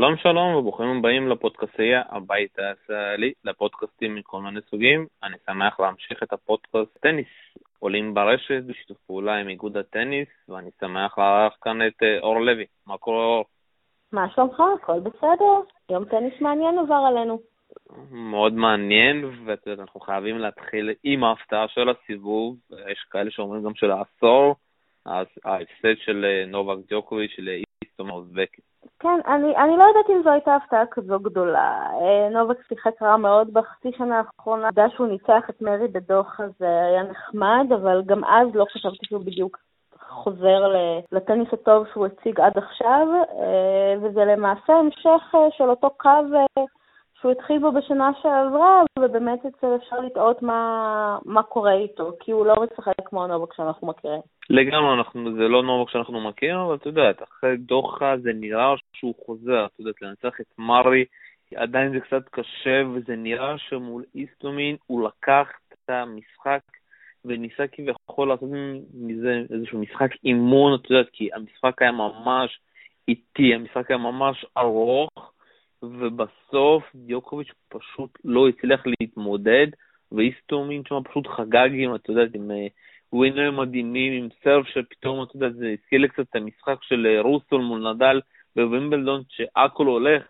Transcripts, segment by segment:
שלום שלום וברוכים הבאים לפודקאסטייה הבית הישראלי, לפודקאסטים מכל מיני סוגים. אני שמח להמשיך את הפודקאסט טניס עולים ברשת בשיתוף פעולה עם איגוד הטניס, ואני שמח לארח כאן את אה, אור לוי. מה קורה אור? מה שלומך? הכל בסדר. יום טניס מעניין עבר עלינו. מאוד מעניין, ואת יודעת, אנחנו חייבים להתחיל עם ההפתעה של הסיבוב. יש כאלה שאומרים גם של העשור, ההפסד של אה, נובק ג'וקוביץ' לאיסטום האוזבקי. כן, אני, אני לא יודעת אם זו הייתה הפתעה כזו גדולה. אה, נובק שיחק רע מאוד בחצי שנה האחרונה. העובדה שהוא ניצח את מרי בדוחה זה היה נחמד, אבל גם אז לא חשבתי שהוא בדיוק חוזר לטניס הטוב שהוא הציג עד עכשיו, אה, וזה למעשה המשך של אותו קו שהוא התחיל בו בשנה שעברה, ובאמת אפשר לטעות מה, מה קורה איתו, כי הוא לא משחק כמו הנובק שאנחנו מכירים. לגמרי, אנחנו, זה לא נובק שאנחנו מכירים, אבל אתה יודע, אחרי דוחה זה נראה שהוא חוזר, אתה יודע, לנצח את מרי, עדיין זה קצת קשה, וזה נראה שמול איסטומין הוא לקח את המשחק וניסה כביכול לעשות מזה איזשהו משחק אימון, אתה יודע, כי המשחק היה ממש איטי, המשחק היה ממש ארוך. ובסוף דיוקוביץ' פשוט לא הצליח להתמודד, ואיסטומין שם פשוט חגג עם, את יודעת, עם אה, ווינרים מדהימים, עם סרף שפתאום, את יודעת, זה הזכיר קצת את המשחק של אה, רוסול מול נדל בווימבלדון, שהכל הולך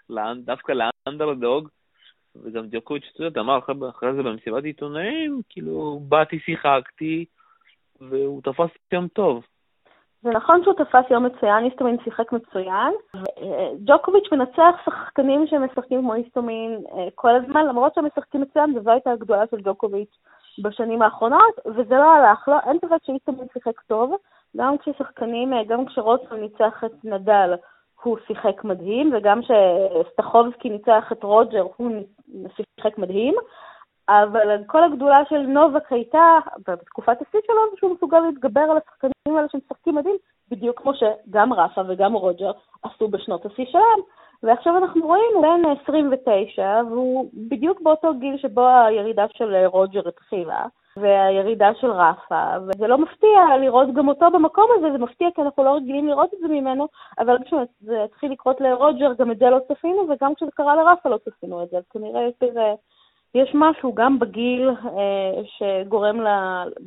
דווקא לאנדרדוג, וגם דיוקוביץ', את יודעת, אמר אחרי, אחרי זה במסיבת עיתונאים, כאילו, באתי, שיחקתי, והוא תפס יום טוב. זה נכון שהוא תפס יום מצוין, איסטומין שיחק מצוין. ג'וקוביץ' מנצח שחקנים שמשחקים כמו איסטומין אה, כל הזמן, למרות שהם משחקים מצוין, וזו הייתה הגדולה של ג'וקוביץ' בשנים האחרונות, וזה לא הלך לו. אין ספק שאיסטומין שיחק טוב, גם כששחקנים, אה, גם כשרוטסון ניצח את נדל, הוא שיחק מדהים, וגם כשסטחובסקי ניצח את רוג'ר, הוא שיחק מדהים. אבל כל הגדולה של נובק הייתה, בתקופת השיא שלו, שהוא מסוגל להתגבר על השחקנים האלה שמשחקים מדהים, בדיוק כמו שגם רפה וגם רוג'ר עשו בשנות השיא שלהם. ועכשיו אנחנו רואים, הוא בן 29, והוא בדיוק באותו גיל שבו הירידה של רוג'ר התחילה, והירידה של רפה, וזה לא מפתיע לראות גם אותו במקום הזה, זה מפתיע כי אנחנו לא רגילים לראות את זה ממנו, אבל כשזה התחיל לקרות לרוג'ר, גם את זה לא צפינו, וגם כשזה קרה לרפה לא צפינו את זה, אז כנראה יש בזה... יש משהו גם בגיל אה, שגורם ל,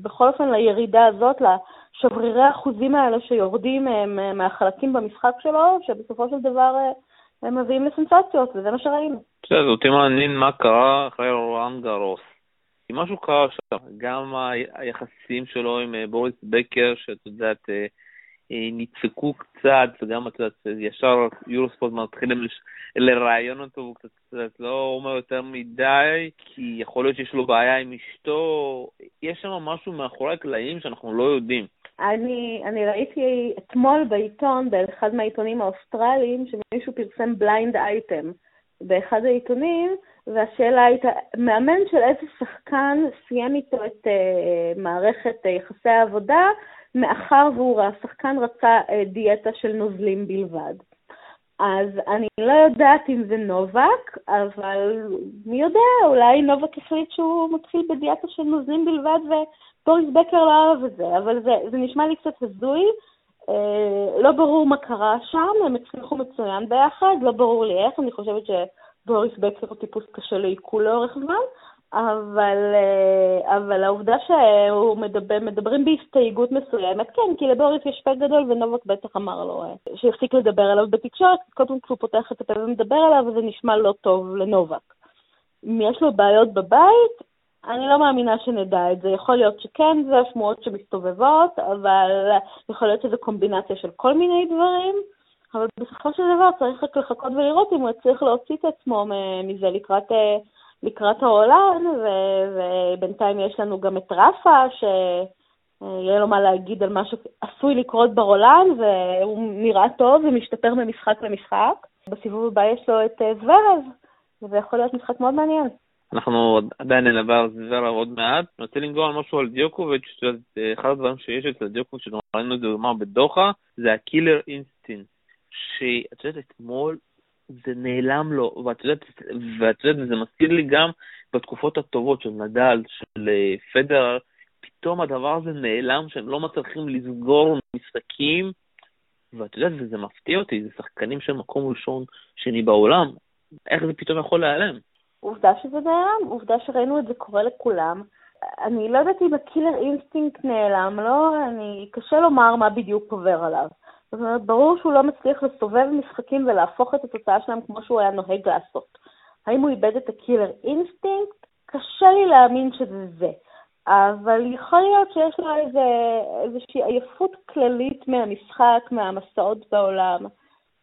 בכל אופן לירידה הזאת, לשברירי האחוזים האלה שיורדים אה, מהחלקים במשחק שלו, שבסופו של דבר אה, הם מביאים לסנסציות, וזה מה שראינו. בסדר, אותי מעניין מה קרה אחרי רואן גרוס. כי משהו קרה שם, גם היחסים שלו עם אה, בוריס בקר, שאת יודעת, אה, אה, נדפקו קצת, וגם, את יודעת, ישר יורוספורט מתחילים לראיין אותו, והוא קצת, לא אומר יותר מדי, כי יכול להיות שיש לו בעיה עם אשתו, יש שם משהו מאחורי הקלעים שאנחנו לא יודעים. אני, אני ראיתי אתמול בעיתון, באחד מהעיתונים האוסטרליים, שמישהו פרסם blind item באחד העיתונים, והשאלה הייתה, מאמן של איזה שחקן סיים איתו את uh, מערכת uh, יחסי העבודה, מאחר והוא, השחקן רצה uh, דיאטה של נוזלים בלבד. אז אני לא יודעת אם זה נובק, אבל מי יודע, אולי נובק החליט שהוא מתחיל בדיאטה של נוזלים בלבד ובוריס בקר לא אהב את זה, אבל זה, זה נשמע לי קצת הזוי. אה, לא ברור מה קרה שם, הם הצליחו מצוין ביחד, לא ברור לי איך, אני חושבת שבוריס בקר הוא טיפוס קשה לעיכול לאורך זמן, אבל, אה, אבל העובדה שמדברים בהסתייגות מסוימת, כן, כי לבוריס יש פה גדול ונובק בטח אמר לו אה, שיפסיק לדבר עליו בתקשורת, כל פעם כשהוא פותח את הפה ומדבר עליו, זה נשמע לא טוב לנובק. אם יש לו בעיות בבית, אני לא מאמינה שנדע את זה. יכול להיות שכן, זה השמועות שמסתובבות, אבל יכול להיות שזו קומבינציה של כל מיני דברים. אבל בסופו של דבר צריך רק לחכות ולראות אם הוא יצליח להוציא את עצמו מזה לקראת אה, לקראת העולם, ו- ובינתיים יש לנו גם את רפה, שיהיה לו מה להגיד על מה שעשוי לקרות ברולן, והוא נראה טוב ומשתפר ממשחק למשחק. בסיבוב הבא יש לו את אה, זוורב, וזה יכול להיות משחק מאוד מעניין. אנחנו עדיין נדבר על זוורב עוד מעט. אני רוצה לנגוע על משהו על דיוקוביץ', אחד הדברים שיש אצל דיוקוביץ', ראינו את זה בדוחה, זה הקילר אינסטינט. שאת יודעת, אתמול זה נעלם לו, ואת יודעת, ואת יודעת, וזה מזכיר לי גם בתקופות הטובות של נדל, של אה, פדר, פתאום הדבר הזה נעלם, שהם לא מצליחים לסגור משחקים, ואת יודעת, וזה מפתיע אותי, זה שחקנים של מקום ראשון, שני בעולם, איך זה פתאום יכול להיעלם? עובדה שזה נעלם, עובדה שראינו את זה קורה לכולם. אני לא יודעת אם ה killer instinct נעלם, לא? אני, קשה לומר מה בדיוק עובר עליו. זאת אומרת, ברור שהוא לא מצליח לסובב משחקים ולהפוך את התוצאה שלהם כמו שהוא היה נוהג לעשות. האם הוא איבד את ה killer instinct? קשה לי להאמין שזה זה. אבל יכול להיות שיש לו איזה, איזושהי עייפות כללית מהמשחק, מהמסעות בעולם,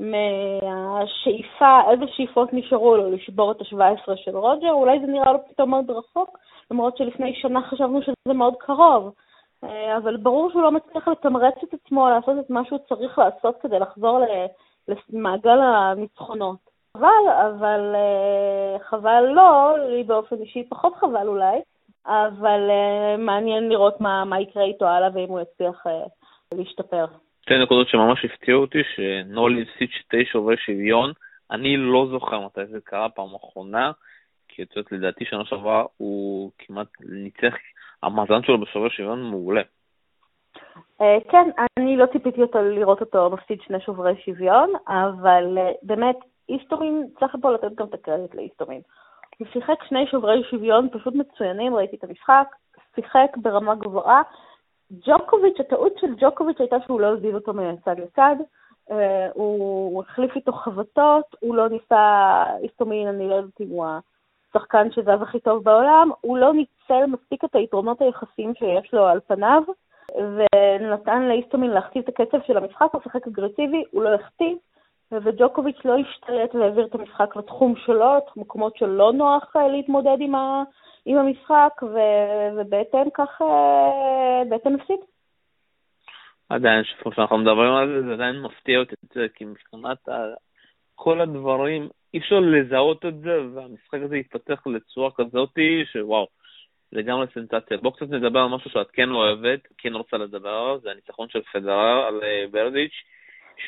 מהשאיפה, איזה שאיפות נשארו לו לשבור את ה-17 של רוג'ר, אולי זה נראה לו פתאום מאוד רחוק, למרות שלפני שנה חשבנו שזה מאוד קרוב. אה, אבל ברור שהוא לא מצליח לתמרץ את עצמו לעשות את מה שהוא צריך לעשות כדי לחזור למעגל הניצחונות. חבל, אבל אה, חבל לא, לי באופן אישי פחות חבל אולי, אבל uh, מעניין לראות מה, מה יקרה איתו הלאה ואם הוא יצליח להשתפר. שתי נקודות שממש הפתיעו אותי, שנולי הפסיד שתי שוברי שוויון. אני לא זוכר מתי זה קרה פעם אחרונה, כי את יודעת, לדעתי שנה שעברה הוא כמעט ניצח, המאזן שלו בשובר שוויון מעולה. אה, כן, אני לא ציפיתי אותו לראות אותו מפסיד שני שוברי שוויון, אבל אה, באמת, איסטומין, צריך פה לתת גם את הקרדיט לאיסטומין. הוא שיחק שני שוברי שוויון פשוט מצוינים, ראיתי את המשחק, שיחק ברמה גבוהה. ג'וקוביץ', הטעות של ג'וקוביץ' הייתה שהוא לא הזיז אותו מצד לצד, אה, הוא החליף איתו חבטות, הוא לא ניסה, איסטומין, אני לא יודעת אם הוא השחקן שזז הכי טוב בעולם, הוא לא ניצל מספיק את היתרונות היחסיים שיש לו על פניו, ונתן לאיסטומין להכתיב את הקצב של המשחק, הוא שיחק אגרסיבי, הוא לא הכתיב, וג'וקוביץ' לא השתלט והעביר את המשחק לתחום שלו, מקומות שלא נוח אה, להתמודד עם, ה, עם המשחק, ו, ובהתאם כך, אה, בהתאם הפסיד. עדיין, כשאנחנו מדברים על זה, זה עדיין מפתיע אותי, כי מבחינת כל הדברים, אי אפשר לזהות את זה, והמשחק הזה יתפתח לצורה כזאת, שוואו, לגמרי סנסציה. בואו קצת נדבר על משהו שאת כן אוהבת, כן רוצה לדבר זה הניצחון של פדרר על אה, ברדיץ'.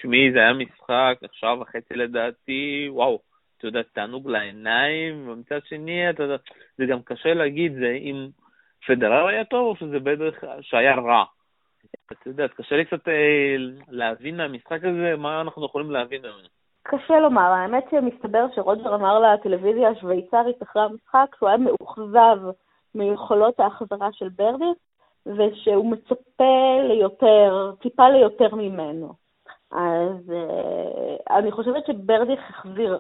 שמי, זה היה משחק, עכשיו וחצי לדעתי, וואו, אתה יודע, תענוג לעיניים, ומצד שני, אתה יודע, זה גם קשה להגיד, זה אם פדרר היה טוב או שזה בדרך שהיה רע. אתה יודע, קשה לי קצת אה, להבין מהמשחק הזה מה אנחנו יכולים להבין ממנו. קשה לומר, האמת שמסתבר שרוג'ר אמר לטלוויזיה השוויצרית אחרי המשחק שהוא היה מאוכזב מיכולות ההחזרה של ברדיס, ושהוא מצפה ליותר, טיפה ליותר ממנו. אז uh, אני חושבת שברדיך החזיר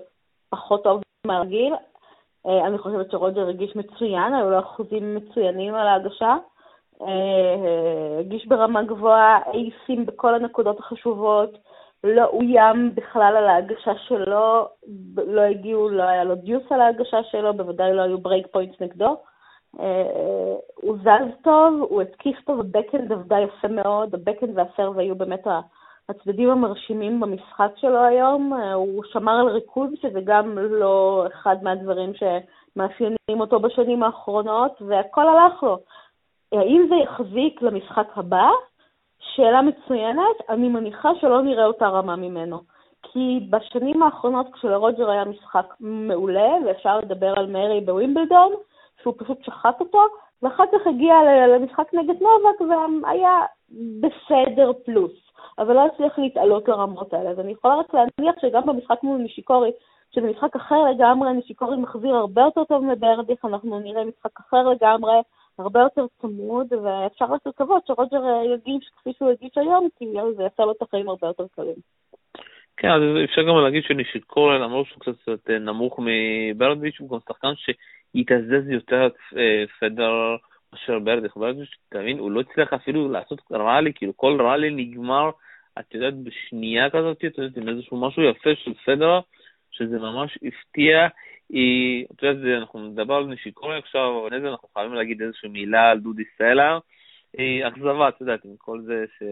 פחות טוב מהרגיל. Uh, אני חושבת שרוג'ר הרגיש מצוין, היו לו אחוזים מצוינים על ההגשה. Uh, הרגיש ברמה גבוהה aceים בכל הנקודות החשובות, לא איום בכלל על ההגשה שלו, לא הגיעו, לא היה לו deuce על ההגשה שלו, בוודאי לא היו break points נגדו. אה, הוא זז טוב, הוא התקיף טוב, ה backhand עבדה יפה מאוד, ה backhand וה serve היו באמת. הצדדים המרשימים במשחק שלו היום. אה, הוא שמר על ריכוז, שזה גם לא אחד מהדברים שמאפיינים אותו בשנים האחרונות, והכל הלך לו. האם זה יחזיק למשחק הבא? שאלה מצוינת, אני מניחה שלא נראה אותה רמה ממנו. כי בשנים האחרונות כשלרוג'ר היה משחק מעולה, ואפשר לדבר על מרי בווימבלדון, שהוא פשוט שחט אותו, ואחר כך הגיע למשחק נגד נובק והיה בסדר פלוס. אבל לא הצליח להתעלות לרמות האלה. אז אני יכולה רק להניח שגם במשחק מול נישיקורי, שזה משחק אחר לגמרי, נישיקורי מחזיר הרבה יותר טוב מברדיך, אנחנו נראה משחק אחר לגמרי, הרבה יותר צמוד, ואפשר לעשות לקוות שרוג'ר אה, יגיש כפי שהוא הגיש היום, כי זה יעשה לו את החיים הרבה יותר קלים. כן, אז אפשר גם להגיד שנישיקורי, למרות שהוא קצת אה, נמוך מברדיץ', הוא גם שחקן שהתעזז יותר אה, פדר מאשר ברדיך. ברדיץ', תבין, הוא לא הצליח אפילו לעשות ראלי, כאילו כל ראלי נגמר את יודעת, בשנייה כזאת, את יודעת, עם איזשהו משהו יפה של פדרה, שזה ממש הפתיע. היא, את יודעת, אנחנו נדבר על נשיקורי עכשיו, אבל לפני זה אנחנו חייבים להגיד איזושהי מילה על דודי סלע. היא אכזבה, את יודעת, עם כל זה ש...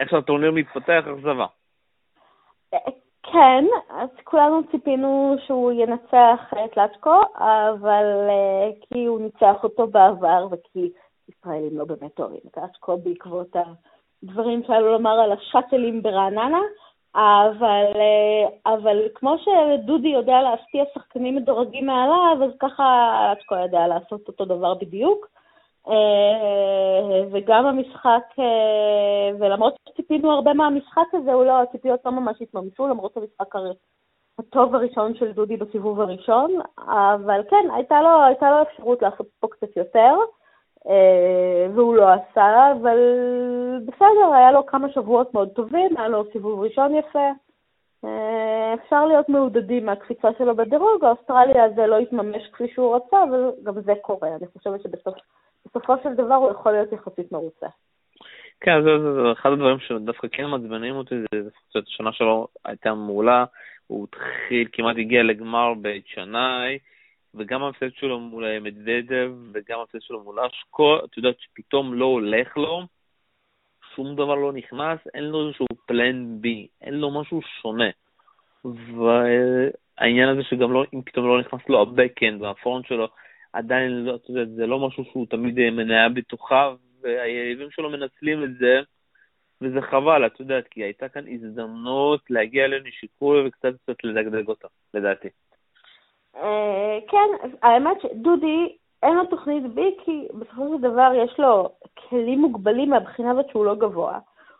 איך שהטורניר מתפתח, אכזבה. כן, אז כולנו ציפינו שהוא ינצח את לצ'קו, אבל uh, כי הוא ניצח אותו בעבר וכי ישראלים לא באמת אוהבים את לצ'קו בעקבות דברים שהיה לו לומר על השאטלים ברעננה, אבל, אה, אבל כמו שדודי יודע להפתיע שחקנים מדורגים מעליו, אז ככה אצ'קו ידע לעשות אותו דבר בדיוק. וגם המשחק, ולמרות שציפינו הרבה מהמשחק הזה, הוא לא, הציפיות לא ממש התממשו, למרות המשחק הטוב הראשון של דודי בסיבוב הראשון, אבל כן, הייתה לו, הייתה לו אפשרות לעשות פה קצת יותר. אה, והוא לא עשה, אבל בסדר, היה לו כמה שבועות מאוד טובים, היה לו סיבוב ראשון יפה. אה, אפשר להיות מעודדים מהקפיצה שלו בדירוג, האוסטרליה הזה לא התממש כפי שהוא רצה, אבל גם זה קורה. אני חושבת שבסופו של דבר הוא יכול להיות יחסית מרוצה. כן, זה, זה, זה אחד הדברים שדווקא כן מעצבנים אותי, זה שאת השנה שלו הייתה מעולה, הוא התחיל, כמעט הגיע לגמר בית שנאי, וגם ההפסד שלו מול מדוודב, וגם ההפסד שלו מול אשקו, את יודעת שפתאום לא הולך לו, שום דבר לא נכנס, אין לו איזשהו פלן בי, אין לו משהו שונה. והעניין הזה שגם לא, אם פתאום לא נכנס לו הבקאנד והפורנט שלו, עדיין, את יודעת, זה לא משהו שהוא תמיד מניה בתוכה, והיריבים שלו מנצלים את זה, וזה חבל, את יודעת, כי הייתה כאן הזדמנות להגיע לנשיקוי וקצת קצת לדגדג אותה, לדעתי. אה, כן, האמת שדודי, אין לו תוכנית בי, כי בסופו של דבר יש לו כלים מוגבלים מהבחינה הזאת שהוא לא גבוה.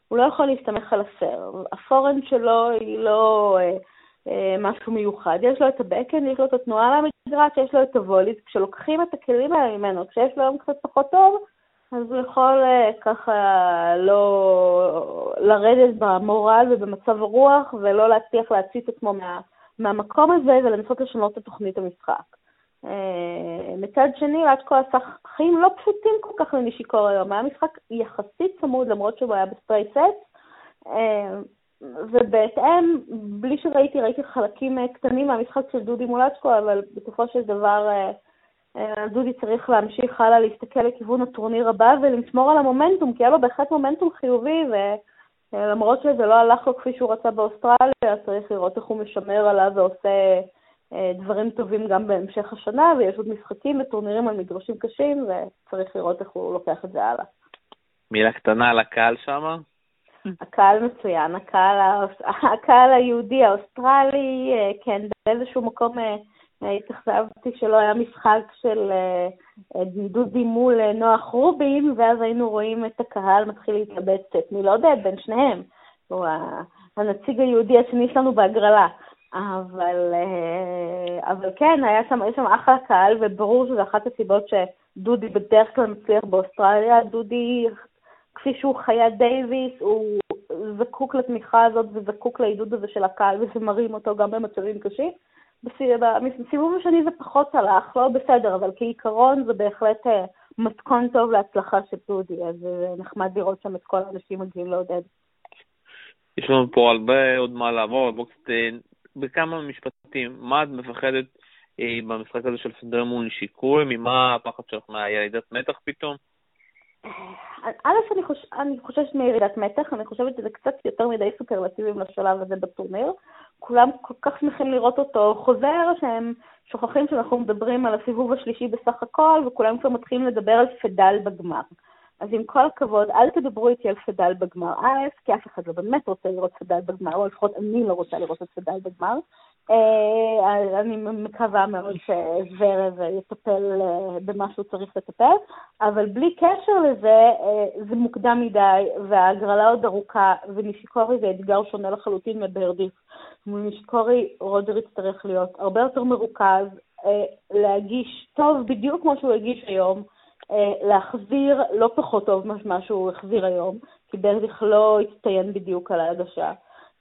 הוא לא יכול להסתמך על הסר. הפורנד שלו היא לא אה, אה, משהו מיוחד. יש לו את הבקן, יש לו את התנועה למגרש, יש לו את הווליד. כשלוקחים את הכלים האלה ממנו, כשיש לו יום קצת פחות טוב, אז הוא יכול אה, ככה לא לרדת במורל ובמצב הרוח ולא להצליח להצית עצמו מה... מהמקום הזה ולנסות לשנות את תוכנית המשחק. אה, מצד שני, לצ'קו עשה חיים לא פשוטים כל כך לנישיקורי היום. היה משחק יחסית צמוד, למרות שהוא היה ב straight set, אה, ובהתאם, בלי שראיתי, ראיתי חלקים אה, קטנים מהמשחק של דודי מול לצ'קו, אבל בסופו של דבר דודי צריך להמשיך הלאה להסתכל לכיוון הטורניר הבא ולשמור על המומנטום, כי היה לו בהחלט מומנטום חיובי, ו... אה, למרות שזה לא הלך לו כפי שהוא רצה באוסטרליה, צריך לראות איך הוא משמר עליו ועושה אה, דברים טובים גם בהמשך השנה, ויש עוד משחקים וטורנירים על מגרשים קשים, וצריך לראות איך הוא לוקח את זה הלאה. מילה קטנה על הקהל שם? הקהל מצוין, הקהל, הקהל היהודי האוסטרלי, אה, כן, באיזשהו מקום התאכזבתי שלא היה משחק של דודי מול אה, נוח רובין, ואז היינו רואים את הקהל מתחיל להתלבט קצת מי לא יודע, בין שניהם. הוא הנציג היהודי השני שלנו בהגרלה. אבל, אה, אבל כן, היה שם, היה שם אחלה קהל, וברור שזו אחת הסיבות שדודי בדרך כלל מצליח באוסטרליה. דודי, כפי שהוא חיה דייוויס, הוא זקוק לתמיכה הזאת וזקוק לעידוד הזה של הקהל, וזה מרים אותו גם במצבים קשים. בסיבוב השני זה פחות הלך, לא בסדר, אבל כעיקרון זה בהחלט אה, מתכון טוב להצלחה של דודי, אז אה, נחמד לראות שם את כל האנשים מגיעים לעודד. יש לנו פה הרבה עוד מה לעבור, בואו קצת אה, בכמה משפטים, מה את מפחדת במשחק הזה של פדר מול שיקוי, ממה הפחד שלך מהירידת מתח פתאום? א', אני, חוש... אני חוששת מירידת מתח, אני חושבת שזה קצת יותר מדי סופרלטיבים לשלב הזה בטורניר. כולם כל כך שמחים לראות אותו חוזר, שהם שוכחים שאנחנו מדברים על הסיבוב השלישי בסך הכל, וכולם כבר מתחילים לדבר על פדל בגמר. אז עם כל הכבוד, אל תדברו איתי על פדל בגמר א', כי אף אחד לא באמת רוצה לראות פדל בגמר, או לפחות אני לא רוצה לראות את פדל בגמר. אה, אני מקווה מאוד שוורד יטפל אה, במה שהוא צריך לטפל, אבל בלי קשר לזה, אה, זה מוקדם מדי, וההגרלה עוד ארוכה, ונישיקורי זה אתגר שונה לחלוטין מברדיס. מול נישיקורי רודריץ צריך להיות הרבה יותר מרוכז, להגיש טוב בדיוק כמו שהוא הגיש היום, להחזיר לא פחות טוב ממה שהוא החזיר היום, כי ברדיך לא הצטיין בדיוק על ההגשה.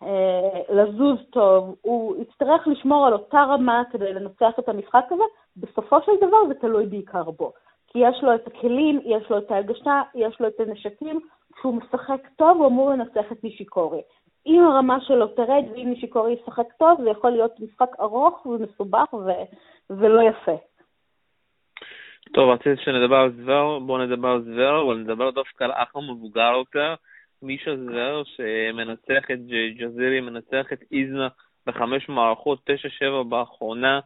אה, לזוז טוב, הוא יצטרך לשמור על אותה רמה כדי לנצח את המשחק הזה, בסופו של דבר זה תלוי בעיקר בו. כי יש לו את הכלים, יש לו את ההגשה, יש לו את הנשקים, כשהוא משחק טוב הוא אמור לנצח את נישיקורי. אם הרמה שלו תרד ואם נישיקורי ישחק טוב, זה יכול להיות משחק ארוך ומסובך ו- ולא יפה. טוב, רציתי שנדבר על זוור, בואו נדבר על זוור, אבל נדבר דווקא על אחר מבוגר יותר. מישה זר שמנצח את ג'זירי, מנצח את איזנה בחמש מערכות, תשע שבע באחרונה,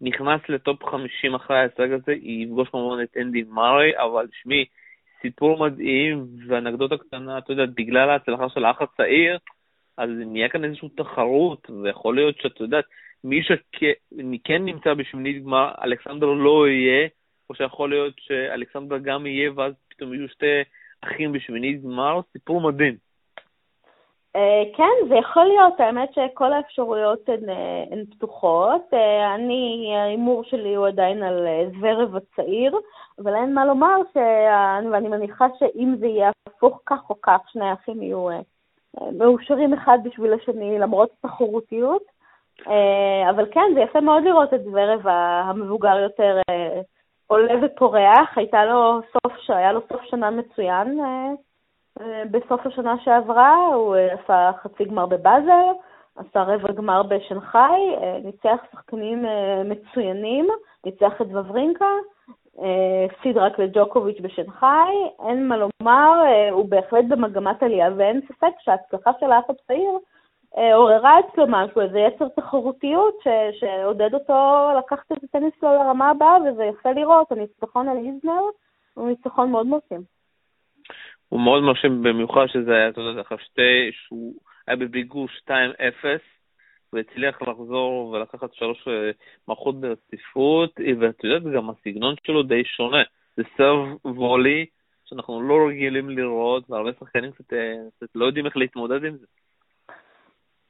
נכנס לטופ חמישים אחרי ההישג הזה, יפגוש כמובן את אנדי מארי, אבל שמי, סיפור מדהים ואנקדוטה קטנה, אתה יודע, בגלל ההצלחה של האח הצעיר, אז נהיה כאן איזושהי תחרות, ויכול להיות שאת יודעת, מי שכן נמצא בשמינית גמר, אלכסנדר לא יהיה, או שיכול להיות שאלכסנדר גם יהיה, ואז פתאום יהיו שתי אחים בשמינית גמר, סיפור מדהים. אה, כן, זה יכול להיות, האמת שכל האפשרויות הן, אה, הן פתוחות. אה, אני, ההימור שלי הוא עדיין על זוורב הצעיר, אבל אין מה לומר, ש... ואני מניחה שאם זה יהיה הפוך כך או כך, שני האחים יהיו מאושרים אחד בשביל השני, למרות התחרותיות. אבל כן, זה יפה מאוד לראות את זוורב המבוגר יותר עולה ופורח. הייתה לו סוף, היה לו סוף שנה מצוין בסוף השנה שעברה, הוא אה, עשה חצי גמר בבאזל, עשה רבע גמר בשנגחאי, אה, ניצח שחקנים אה, מצוינים, ניצח את וברינקה, הפסיד רק לג'וקוביץ' בשנגחאי, אין מה לומר, הוא בהחלט במגמת עלייה, ואין ספק שההצלחה של האח הצעיר עוררה אצלו משהו, איזה יצר תחרותיות ש- שעודד אותו לקחת את הטניס שלו לרמה הבאה, וזה יפה לראות, הניצחון על היזנר הוא ניצחון מאוד מרשים. הוא מאוד מרשים במיוחד שזה היה, אתה יודע, אחרי שתי, שהוא היה בביגור 2-0, והצליח לחזור ולקחת שלוש אה, מערכות ברציפות, ואתה יודע, גם הסגנון שלו די שונה. זה סרב וולי שאנחנו לא רגילים לראות, והרבה שחקנים קצת, אה, קצת לא יודעים איך להתמודד עם זה.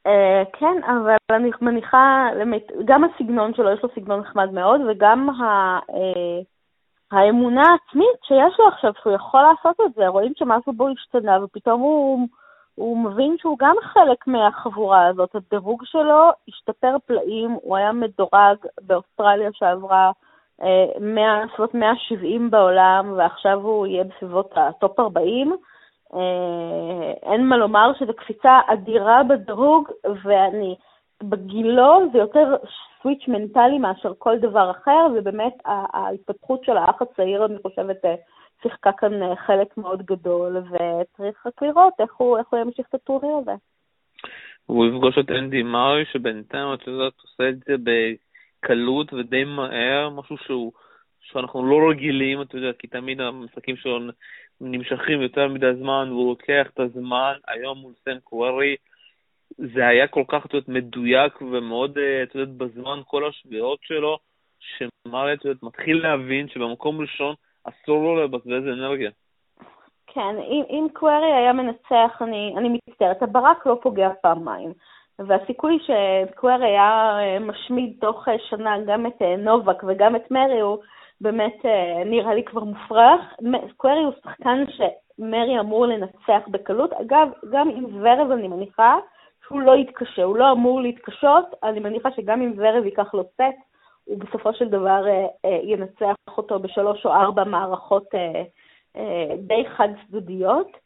Uh, כן, אבל אני מניחה, גם הסגנון שלו, יש לו סגנון נחמד מאוד, וגם ה... Uh, האמונה העצמית שיש לו עכשיו שהוא יכול לעשות את זה, רואים שמשהו בו השתנה, ופתאום הוא, הוא מבין שהוא גם חלק מהחבורה הזאת. הדירוג שלו השתפר פלאים, הוא היה מדורג באוסטרליה שעברה אה, 100, 170 בעולם, ועכשיו הוא יהיה בסביבות ה top 40. אה, אין מה לומר שזו קפיצה אדירה בדירוג, ואני, בגילו זה יותר switch מנטלי מאשר כל דבר אחר, ובאמת ההתפתחות של האח הצעיר, אני חושבת, אה, שיחקה כאן אה, חלק מאוד גדול, וצריך רק לראות איך הוא, איך הוא ימשיך את הטורניר הזה. הוא יפגוש את אנדי מארי, שבינתיים, את יודעת, עושה את זה בקלות ודי מהר, משהו שהוא, שאנחנו לא רגילים, אתה יודע, כי תמיד המשחקים שלו נמשכים יותר מדי זמן, והוא לוקח את הזמן, היום מול סן קוורי, זה היה כל כך, את מדויק ומאוד, אה, את יודעת, בזמן כל השביעות שלו, שמרי, את יודעת, מתחיל להבין שבמקום ראשון אסור לו לבזבז אנרגיה. כן, אם, אם קווירי היה מנצח, אני, אני מצטערת, הברק לא פוגע פעמיים. והסיכוי שקווירי היה אה, משמיד תוך אה, שנה גם את נובק וגם את מרי הוא באמת נראה לי כבר מופרך. קווירי הוא שחקן שמרי אמור לנצח בקלות. אגב, גם עם ורב אני מניחה שהוא לא יתקשה, הוא לא אמור להתקשות, אני מניחה שגם אם ורב ייקח לו סט, הוא בסופו של דבר אה, אה, ינצח אותו בשלוש או ארבע מערכות אה, אה, די חד צדדיות. אה,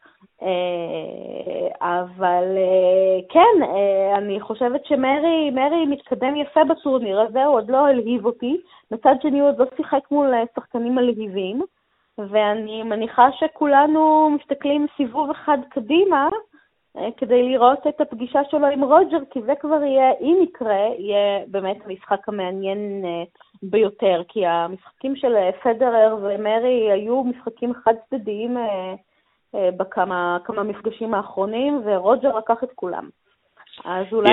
אבל אה, כן, אה, אני חושבת שמרי מרי מתקדם יפה בטורניר הזה, הוא עוד לא הלהיב אותי. מצד שני, הוא עוד לא שיחק מול אה, שחקנים מלהיבים, ואני מניחה שכולנו מסתכלים סיבוב אחד קדימה, אה, כדי לראות את הפגישה שלו עם רוג'ר, כי זה כבר יהיה, אם יקרה, יהיה באמת המשחק המעניין אה, ביותר, כי המשחקים של אה, פדרר ומרי היו משחקים חד-צדדיים בכמה מפגשים האחרונים, ורוג'ר לקח את כולם. אז אולי...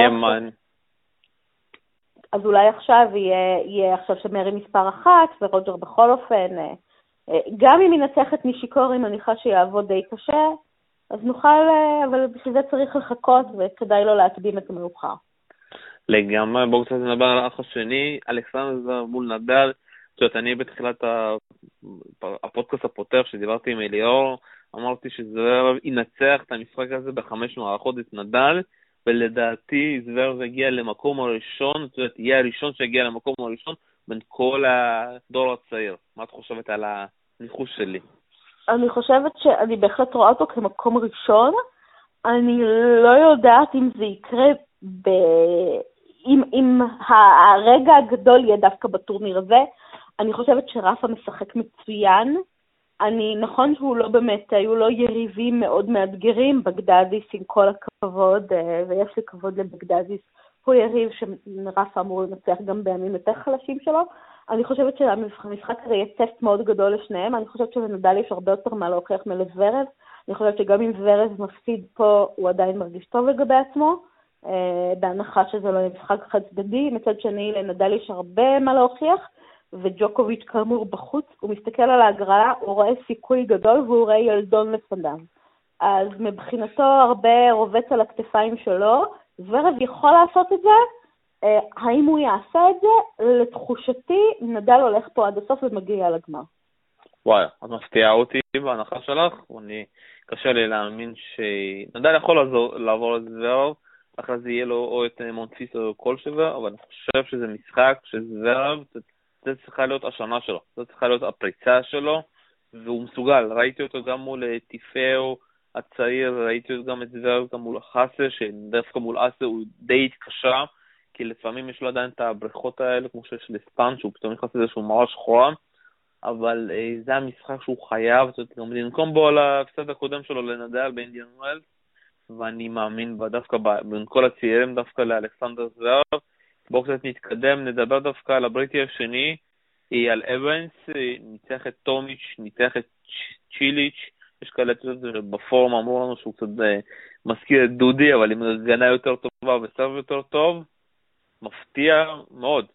אז אולי עכשיו יהיה, יהיה עכשיו שמרי מספר אחת, ורוג'ר בכל אופן, גם אם ינצח את נישיקורי, מניחה שיעבוד די קשה, אז נוכל, אה, אבל בשביל זה צריך לחכות וכדאי לא להקדים את המאוחר. לגמרי, בואו קצת נדבר על האח השני, אלכסנדר מול נדל. את יודעת, אני בתחילת הפודקאסט הפותח שדיברתי עם אליאור, אמרתי שזוורב ינצח את המשחק הזה בחמש מערכות את נדל, ולדעתי זוורב יגיע למקום הראשון, זאת אומרת, יהיה הראשון שיגיע למקום הראשון בין כל הדור הצעיר. מה את חושבת על הניחוש שלי? אני חושבת שאני בהחלט רואה אותו כמקום ראשון. אני לא יודעת אם זה יקרה ב... אם, אם הרגע הגדול יהיה דווקא בטורניר הזה. אני חושבת שרפה משחק מצוין. אני, נכון שהוא לא באמת, היו לו יריבים מאוד מאתגרים, בגדדיס עם כל הכבוד, אה, ויש לי כבוד לבגדדיס, הוא יריב שרפה אמור לנצח גם בימים יותר חלשים שלו, אני חושבת שהמשחק הזה יהיה טסט מאוד גדול לשניהם, אני חושבת שלנדל יש הרבה יותר מה להוכיח מלוורב, אני חושבת שגם אם ורב מפסיד פה, הוא עדיין מרגיש טוב לגבי עצמו, אה, בהנחה שזה לא יהיה משחק חד צדדי, מצד שני לנדל יש הרבה מה להוכיח, וג'וקוביץ' כאמור בחוץ, הוא מסתכל על ההגרלה, הוא רואה סיכוי גדול והוא רואה ילדון לפניו. אז מבחינתו הרבה רובץ על הכתפיים שלו, זוורב יכול לעשות את זה, אה, האם הוא יעשה את זה? לתחושתי, נדל הולך פה עד הסוף ומגיע לגמר. וואי, את מפתיעה אותי בהנחה שלך, אני, קשה לי להאמין שנדל יכול לעזור, לעבור את זוורב, אחרי זה יהיה לו או את מונטיס או קולשובר, אבל אני חושב שזה משחק שזוורב, זה צריכה להיות השנה שלו, זה צריכה להיות הפריצה שלו, והוא מסוגל, ראיתי אותו גם מול טיפאו הצעיר, ראיתי גם את זוורב גם מול חסה, שדווקא מול אסה הוא די התקשה, כי לפעמים יש לו עדיין את הבריכות האלה, כמו שיש לספן, שהוא פתאום נכנס לאיזשהו מראה שחורה, אבל אה, זה המשחק שהוא חייב, זאת אומרת, גם לנקום בו על ההפסד הקודם שלו לנדל באינדיאן ווילס, ואני מאמין דווקא בין כל הצעירים, דווקא לאלכסנדר זוורב. בואו קצת נתקדם, נדבר דווקא על הבריטי השני, אה, על אבנס, ניצח את טומיץ', ניצח את צ'יליץ', יש כאלה בפורום אמרו לנו שהוא קצת אה, מזכיר את דודי, אבל עם הגנה יותר טובה וסרב יותר טוב, מפתיע מאוד.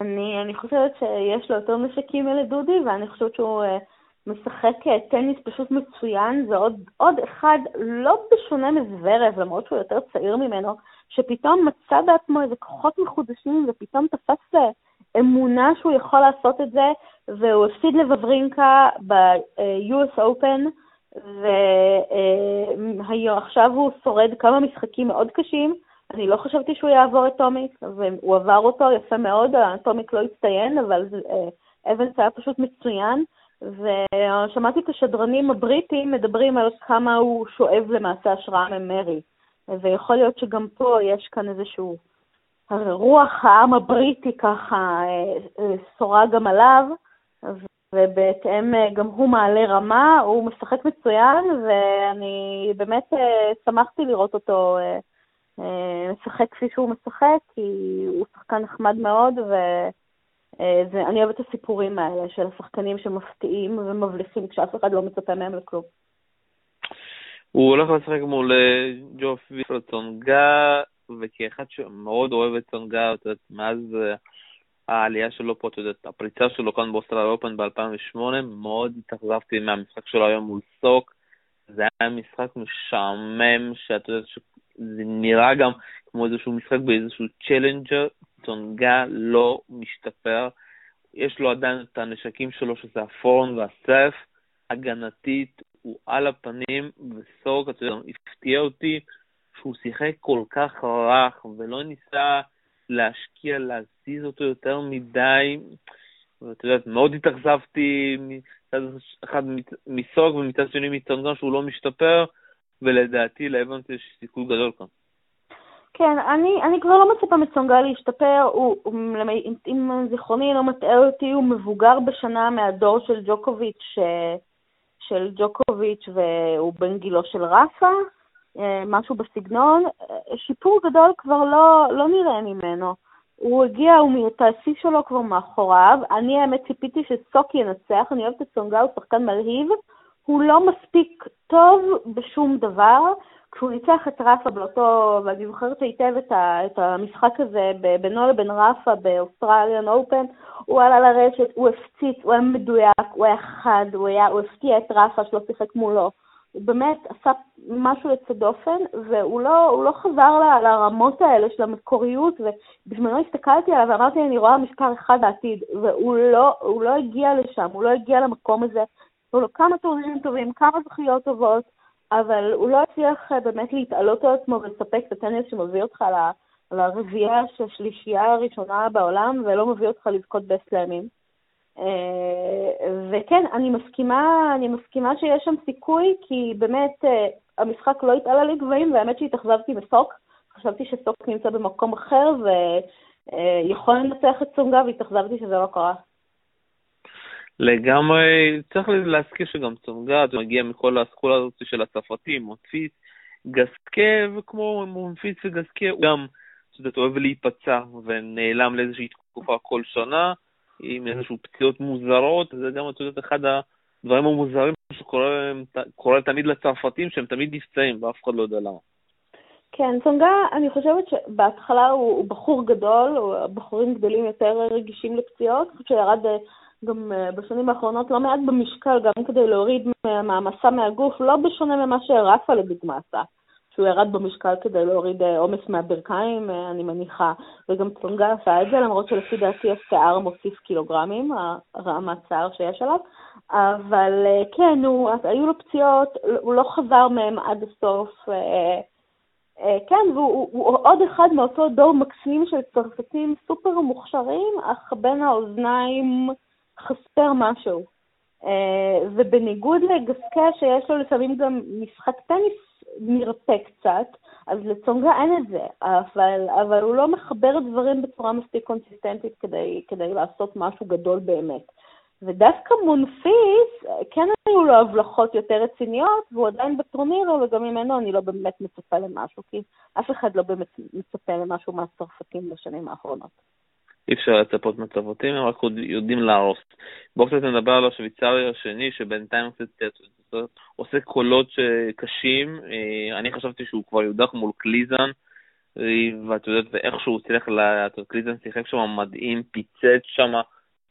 אני, אני חושבת שיש לו יותר נשקים מלדודי, ואני חושבת שהוא uh, משחק טניס פשוט מצוין. זה עוד, עוד אחד, לא בשונה מזוורב, למרות שהוא יותר צעיר ממנו, שפתאום מצא בעצמו איזה כוחות מחודשים, ופתאום תפס אמונה שהוא יכול לעשות את זה, והוא הפסיד לבברינקה ב-US Open, ועכשיו הוא שורד כמה משחקים מאוד קשים. אני לא חשבתי שהוא יעבור את טומיק, והוא עבר אותו יפה מאוד, טומיק לא הצטיין, אבל אה, אבנס היה פשוט מצוין. ושמעתי את השדרנים הבריטים מדברים על כמה הוא שואב למעשה השראה ממרי. ויכול להיות שגם פה יש כאן איזשהו רוח העם הבריטי ככה אה, אה, שורה גם עליו, ובהתאם אה, גם הוא מעלה רמה, הוא משחק מצוין, ואני באמת שמחתי לראות אותו משחק כפי שהוא משחק, כי הוא שחקן נחמד מאוד, ואני אוהבת את הסיפורים האלה של השחקנים שמפתיעים ומבליחים כשאף אחד לא מצפה מהם לכלום. הוא הולך לשחק מול ג'וף ויפרטון גה, וכאחד שמאוד אוהב את סונגה, את יודעת, מאז אה, העלייה שלו פה, את יודעת, הפריצה שלו כאן באוסטרל אופן ב-2008, מאוד התאכזבתי מהמשחק שלו היום מול סוק. זה היה משחק משעמם, שאת יודעת, זה נראה גם כמו איזשהו משחק באיזשהו צונגה לא משתפר. יש לו עדיין את הנשקים שלו, שזה הפורן והסף. הגנתית, הוא על הפנים, וסוק, אתה יודע, הפתיע אותי. שהוא שיחק כל כך רך ולא ניסה להשקיע, להזיז אותו יותר מדי. ואת יודעת, מאוד התאכזבתי מצד אחד מסוג ומצד שני מצנגון שהוא לא משתפר, ולדעתי לאבנט יש סיכוי גדול כאן. כן, אני, אני כבר לא מצפה מצונגה להשתפר, הוא, הוא, אם, זיכרוני לא מטעה אותי, הוא מבוגר בשנה מהדור של ג'וקוביץ', של ג'וקוביץ' והוא בן גילו של ראפה, אה, משהו בסגנון, אה, שיפור גדול כבר לא, לא נראה ממנו. הוא הגיע, הוא השיא שלו כבר מאחוריו. אני האמת ציפיתי שסוק ינצח, אני אוהבת את סונגה, הוא שחקן מלהיב. הוא לא מספיק טוב בשום דבר. כשהוא ניצח את רפה באותו, ואני זוכרת היטב את, ה, את המשחק הזה בינו לבין רפה באוסטרליאן אופן, הוא עלה לרשת, הוא הפציץ, הוא היה מדויק, הוא היה חד, הוא, היה, הוא הפתיע את רפה שלא שיחק מולו. הוא באמת עשה משהו יוצא דופן, והוא לא, לא חזר ל, לרמות האלה של המקוריות, ובזמנו הסתכלתי עליו ואמרתי, אני רואה מספר אחד בעתיד, והוא לא, לא הגיע לשם, הוא לא הגיע למקום הזה. היו לו כמה טורנירים טובים, כמה זכיות טובות, אבל הוא לא הצליח אה, באמת להתעלות על עצמו ולספק את הטניס שמביא אותך לרביעייה של השלישייה הראשונה בעולם, ולא מביא אותך לזכות בסלאמים. אה, וכן, אני מסכימה, אני מסכימה שיש שם סיכוי, כי באמת אה, המשחק לא התעלה לגבהים, והאמת שהתאכזבתי בסוק. חשבתי שסוק נמצא במקום אחר ויכול לנצח את סונגה, והתאכזבתי שזה לא קרה. לגמרי, צריך להזכיר שגם צונגה מגיע מכל הסקולה הזאת של הצרפתים, מונפיס, גסקה, וכמו מונפיס וגסקה, הוא גם, את יודעת, אוהב להיפצע ונעלם לאיזושהי תקופה כל שנה. עם איזשהו פציעות מוזרות, זה גם, את יודעת, אחד הדברים המוזרים שקורה תמיד לצרפתים, שהם תמיד נפצעים, ואף אחד לא יודע למה. כן, צונגה, אני חושבת שבהתחלה הוא, הוא בחור גדול, הוא, בחורים גדולים יותר רגישים לפציעות, אני שירד גם אה, בשנים האחרונות לא מעט במשקל, גם כדי להוריד מהמסע מהגוף, לא בשונה ממה שרפה לדוגמה עשה. שהוא ירד במשקל כדי להוריד אה, עומס מהברכיים, אני מניחה, וגם צונגה עשה את זה, למרות שלפי דעתי השיער מוסיף קילוגרמים, הרעמת שיער שיש עליו, אבל כן, הוא, היו לו פציעות, הוא לא חזר מהם עד הסוף. אה, כן, והוא הוא עוד אחד מאותו דור מקסים של צרפתים סופר מוכשרים, אך בין האוזניים חסר משהו. אה, ובניגוד לגסקה, שיש לו לפעמים גם משחק טניס נרפה קצת, אז לצונגה אין את זה, אבל, אבל הוא לא מחבר דברים בצורה מספיק קונסיסטנטית כדי, כדי לעשות משהו גדול באמת. ודווקא מונפיס, כן היו לו הבלחות יותר רציניות, והוא עדיין בטורניר, וגם ממנו אני לא באמת מצפה למשהו, כי אף אחד לא באמת מצפה למשהו מהצרפתים בשנים האחרונות. אי אפשר לצפות מצוותים, הם רק יודעים להרוס. בואו קצת נדבר על השוויצרי השני, שבינתיים קצת עושה קולות קשים. אה, אני חשבתי שהוא כבר יודח מול קליזן, אה, ואת יודעת, ואיכשהו הוא הצליח, קליזן שיחק שם מדהים, פיצץ שם.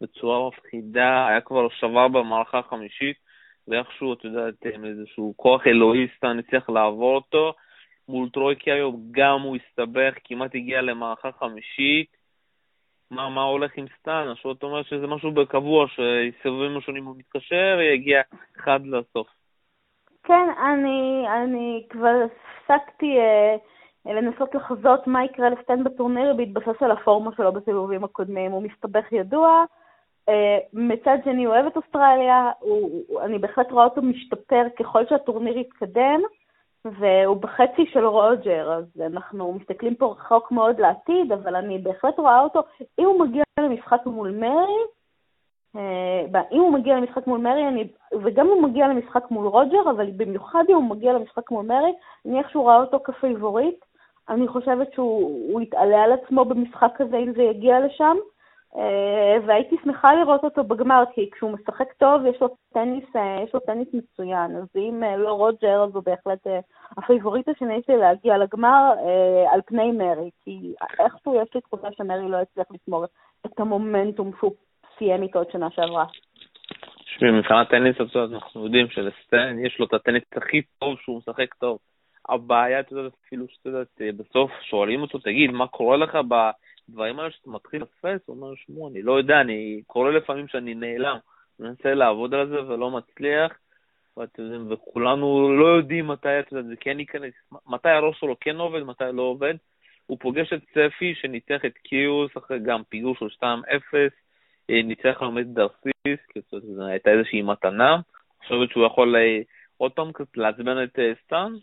בצורה מפחידה, היה כבר שבר במערכה החמישית, ואיכשהו, את יודעת, עם איזשהו כוח אלוהיסטן הצליח לעבור אותו. מול טרויקי היום גם הוא הסתבך, כמעט הגיע למערכה חמישית. מה, מה הולך עם סטן? השוט אומר שזה משהו בקבוע, שסבבים השונים הוא מתקשר, יגיע אחד לסוף. כן, אני, אני כבר הפסקתי אה, לנסות לחזות מה יקרה לסטן בטורניר בהתבסס על הפורמה שלו בסיבובים הקודמים. הוא מסתבך ידוע, אה, מצד שני, הוא אוהב את אוסטרליה, הוא, אני בהחלט רואה אותו משתפר ככל שהטורניר יתקדם, והוא בחצי של רוג'ר, אז אנחנו מסתכלים פה רחוק מאוד לעתיד, אבל אני בהחלט רואה אותו, אם הוא מגיע למשחק מול מרי, אה, אם הוא מגיע למשחק מול מרי, אני, וגם הוא מגיע למשחק מול רוג'ר, אבל במיוחד אם הוא מגיע למשחק מול מרי, אני איכשהו רואה אותו כ favorite. אני חושבת שהוא יתעלה על עצמו במשחק הזה אם זה יגיע לשם. אה, והייתי שמחה לראות אותו בגמר, כי כשהוא משחק טוב יש לו טניס, אה, יש לו טניס מצוין, אז אם אה, לא רוג'ר, אז הוא בהחלט ה favorite השני שלי להגיע לגמר על פני מרי, כי איכשהו יש לי תחושה שמרי לא יצליח לשמור את המומנטום שהוא סיים איתו את שנה שעברה. תשמעי, מבחינת טניס, אנחנו יודעים שלסטן יש לו את הטניס הכי טוב שהוא משחק טוב. הבעיה, את יודעת, אפילו שאת יודעת, בסוף שואלים אותו, תגיד, מה קורה לך ב... הדברים האלה שאתה מתחיל הוא אומר, שמעו, אני לא יודע, אני קורא לפעמים שאני נעלם, מנסה לעבוד על זה ולא מצליח, וכולנו לא יודעים מתי זה כן ייכנס, מתי הראש שלו כן עובד, מתי לא עובד. הוא פוגש את ספי שניצח את קיוס אחרי גם פיגור של 2-0, אה, ניצח היום את דרסיס, כי זו הייתה איזושהי מתנה. חושבת שהוא יכול אה, עוד פעם קצת לעצבן את אה, סטאן, אה,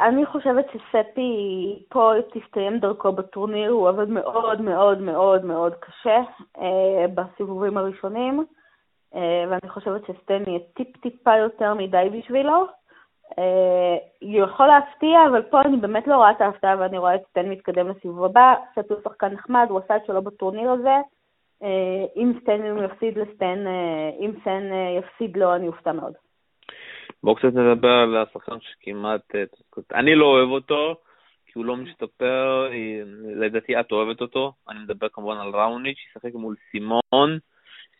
אני חושבת שספי פה תסתיים דרכו בטורניר, הוא עובד מאוד מאוד מאוד מאוד קשה אה, בסיבובים הראשונים, אה, ואני חושבת שסטן יהיה טיפ-טיפה יותר מדי בשבילו. הוא יכול להפתיע, אבל פה אני באמת לא רואה את ההפתעה ואני רואה את סטן מתקדם לסיבוב הבא. ספי הוא שחקן נחמד, הוא עשה את שלו בטורניר הזה. אם סטן יפסיד לסטן, אם סטן יפסיד לו, אני אופתע מאוד. בואו קצת נדבר על השחקן שכמעט, אה, אני לא אוהב אותו, כי הוא לא משתפר, לדעתי את אוהבת אותו, אני מדבר כמובן על ראוניץ', שישחק מול סימון.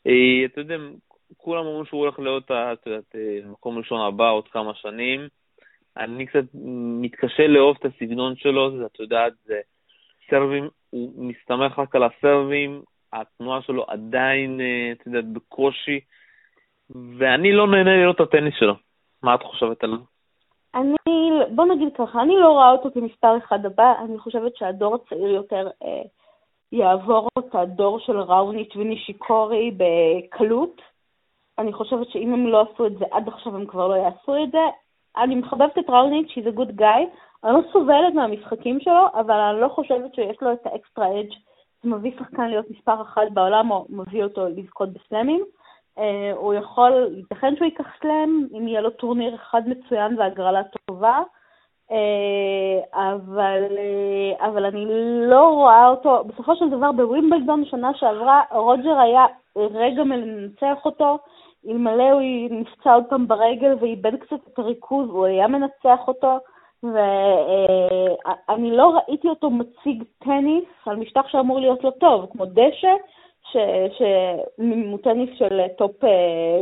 אה, אתה יודע, כולם אומרים שהוא הולך להיות, את יודעת, אה, מקום ראשון הבא עוד כמה שנים. אני קצת מתקשה לאהוב את הסגנון שלו, את יודעת, זה סרבים, הוא מסתמך רק על הסרבים, התנועה שלו עדיין, את יודעת, בקושי, ואני לא נהנה לראות את הטניס שלו. מה את חושבת עליו? אני, בוא נגיד ככה, אני לא רואה אותו כמספר אחד הבא, אני חושבת שהדור הצעיר יותר אה, יעבור את הדור של ראוניץ' ונישיקורי בקלות. אני חושבת שאם הם לא עשו את זה עד עכשיו, הם כבר לא יעשו את זה. אני מחבבת את ראוניץ', a good guy, אני לא סובלת מהמשחקים שלו, אבל אני לא חושבת שיש לו את ה extra edge שמביא שחקן להיות מספר אחת בעולם, או מביא אותו לזכות בסלאמים. אה, הוא יכול, ייתכן שהוא ייקח סלאם, אם יהיה לו טורניר אחד מצוין והגרלה טובה, אה, אבל, אה, אבל אני לא רואה אותו, בסופו של דבר בווימבלדון שנה שעברה, רוג'ר היה רגע מלנצח אותו, אלמלא הוא נפצע עוד פעם ברגל ואיבד קצת את הריכוז, הוא היה מנצח אותו, ואני לא ראיתי אותו מציג טניס על משטח שאמור להיות לו טוב, כמו דשא, שהוא טניס של top,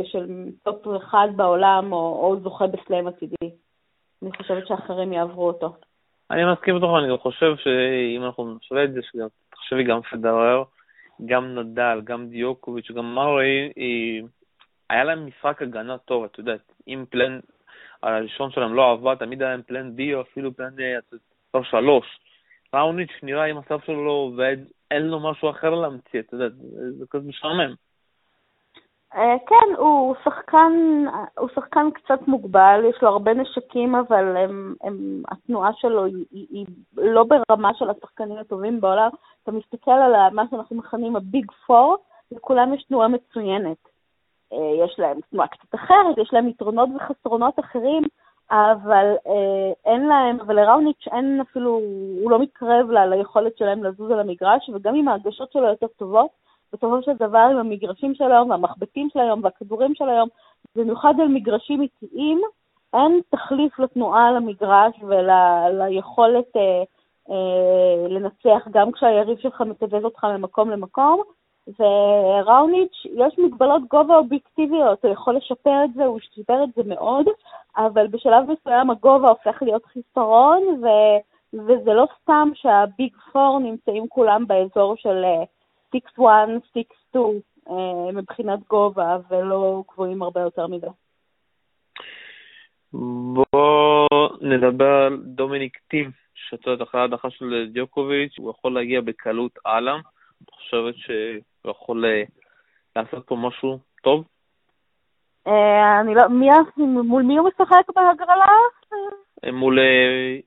של top אחד בעולם, או, או זוכה ב Slam עתידי. אני חושבת שאחרים יעברו אותו. אני מסכים איתך, אני גם חושב שאם אנחנו נשווה את זה, שגם, תחשבי גם פדרר, גם נדל, גם דיוקוביץ', גם מרי, היה להם משחק הגנה טוב, את יודעת, אם plan הראשון שלהם לא עבד, תמיד היה להם plan B או אפילו plan מספר שלוש. ראוניץ' נראה אם ה serve שלו לא עובד, אין לו משהו אחר להמציא, אתה יודע, זה כזה משעמם. אה, כן, הוא שחקן, הוא שחקן קצת מוגבל, יש לו הרבה נשקים, אבל הם, הם, התנועה שלו היא, היא, היא לא ברמה של השחקנים הטובים בעולם. אתה מסתכל על מה שאנחנו מכנים הביג פור, לכולם יש תנועה מצוינת. אה, יש להם תנועה קצת אחרת, יש להם יתרונות וחסרונות אחרים, אבל אה, אין להם, אבל לראוניץ' אין אפילו, הוא לא מתקרב לה, ליכולת שלהם לזוז על המגרש, וגם אם ההגשות שלו יותר טובות, בסופו של דבר עם המגרשים של היום והמחבטים של היום והכדורים של היום, במיוחד על מגרשים איטיים, אין תחליף לתנועה על המגרש וליכולת ול, אה, אה, לנצח גם כשהיריב שלך מתזז אותך ממקום למקום. וראוניץ', יש מגבלות גובה אובייקטיביות, הוא יכול לשפר את זה, הוא שיפר את זה מאוד, אבל בשלב מסוים הגובה הופך להיות חיסרון, ו... וזה לא סתם שהביג פור נמצאים כולם באזור של 6-1, אה, 6-2 אה, מבחינת גובה, ולא גבוהים הרבה יותר מזה. בואו נדבר על דומיניק טים, שצועד אחרי ההדחה של דיוקוביץ', הוא יכול להגיע בקלות הלאה. את חושבת שהוא יכול אה, לעשות פה משהו טוב? אה, אני לא, מי, מול מי הוא משחק בהגרלה? אה, מול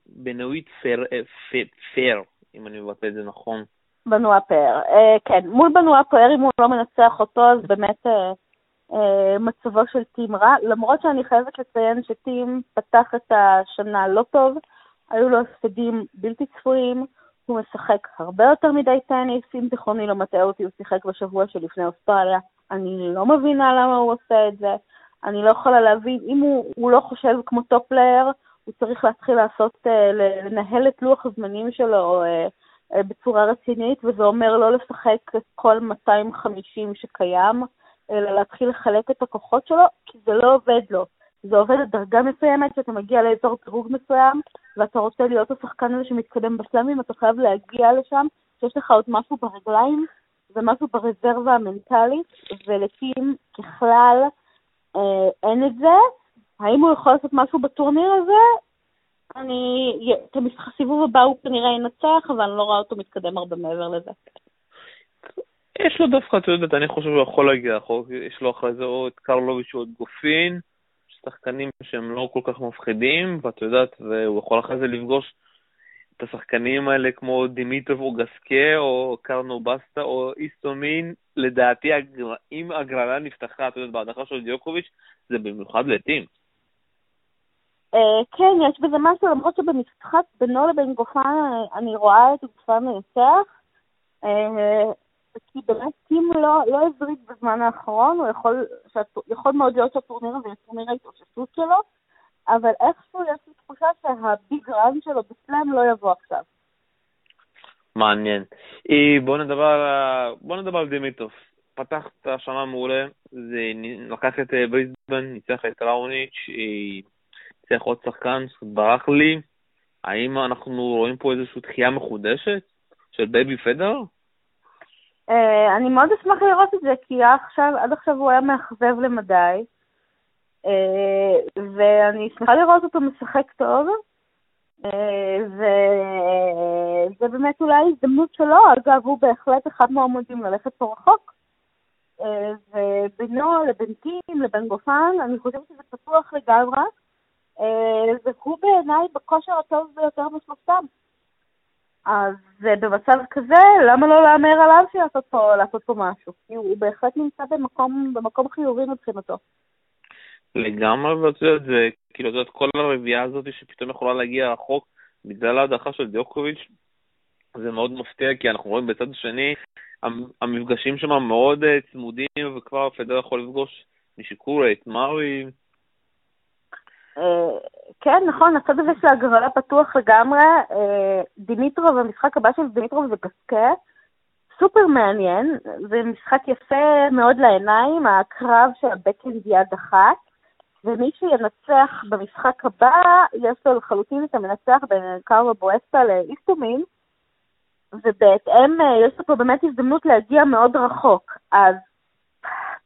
בנואית פר, אם אני מבטא את זה נכון. בנועה פאר, כן. מול בנועה פאר, אם הוא לא מנצח אותו, אז באמת מצבו של טים רע. למרות שאני חייבת לציין שטים פתח את השנה לא טוב, היו לו הפסדים בלתי צפויים. הוא משחק הרבה יותר מדי טניס, אם זיכרוני לא מטעה אותי, הוא שיחק בשבוע שלפני אוסטרליה. אני לא מבינה למה הוא עושה את זה. אני לא יכולה להבין, אם הוא, הוא לא חושב כמו top player, הוא צריך להתחיל לעשות, אה, לנהל את לוח הזמנים שלו אה, אה, בצורה רצינית, וזה אומר לא לשחק את כל 250 שקיים, אלא להתחיל לחלק את הכוחות שלו, כי זה לא עובד לו. זה עובד עד דרגה מסוימת, שאתה מגיע לאזור דירוג מסוים, ואתה רוצה להיות השחקן הזה שמתקדם בסלאמים, אתה חייב להגיע לשם, שיש לך עוד משהו ברגליים ומשהו ברזרבה המנטלית, ולטים ככלל אה, אין את זה. האם הוא יכול לעשות משהו בטורניר הזה? אני, את הסיבוב הבא הוא כנראה ינצח, אבל אני לא רואה אותו מתקדם הרבה מעבר לזה. יש לו דווקא, את יודעת, אני חושב שהוא יכול להגיע רחוק, יש לו אחרי זה או את קרלוביץ' או את גופין, שחקנים שהם לא כל כך מפחידים, ואת יודעת, והוא יכול אחרי זה לפגוש את השחקנים האלה כמו דימיטוב גסקה או קרנו בסטה או איסטומין, לדעתי אם הגרלה נפתחה, את יודעת, בהדחה של דיוקוביץ', זה במיוחד לטים. אה, כן, יש בזה משהו, למרות שבמשחק בינו לבין גופן אני רואה את גופן מנצח. אה, כי באמת טים לא, לא הבריק בזמן האחרון, הוא יכול, יכול מאוד להיות שהטורניר הזה יהיה טורניר ההתאוששות שלו, אבל איכשהו יש לי תחושה שה big run שלו ב Slam לא יבוא עכשיו. מעניין. אה, בוא נדבר, בוא נדבר על דימיטרוב. פתח את השנה מעולה, זה לקח את אה, בריסבן, ניצח את ראוניץ', אה, ניצח עוד שחקן, ברח לי. האם אנחנו רואים פה איזושהי תחייה מחודשת של baby פדרר? אני מאוד אשמח לראות את זה, כי עכשיו, עד עכשיו הוא היה מאכזב למדי, ואני שמחה לראות אותו משחק טוב, uh, וזה באמת אולי הזדמנות שלו, אגב, הוא בהחלט אחד מהעמודים ללכת פה רחוק. Uh, ובינו לבין טים, לבין גופן, אני חושבת שזה פתוח לגמרי, והוא בעיניי בכושר הטוב ביותר בשלושתם. אז במצב כזה, למה לא להמר עליו שיעשות פה, לעשות פה משהו? כי הוא בהחלט נמצא במקום, במקום חיובי מבחינתו. לגמרי, ואת יודעת, זה כאילו, את יודעת, כל הרביעייה הזאת שפתאום יכולה להגיע רחוק בגלל ההדחה של דיוקוביץ', זה מאוד מפתיע, כי אנחנו רואים בצד השני, המפגשים שם מאוד אה, צמודים, וכבר פדר יכול לפגוש נישיקורי, את מארי. כן, נכון, הצד הזה של ההגרלה פתוח לגמרי. דימיטרוב, המשחק הבא של דימיטרוב זה קסקה. סופר מעניין, זה משחק יפה מאוד לעיניים, הקרב של הבקינד יד אחת, ומי שינצח במשחק הבא, יש לו לחלוטין את המנצח בין קרלו בואסטה לאיסטומין, ובהתאם יש לו פה באמת הזדמנות להגיע מאוד רחוק. אז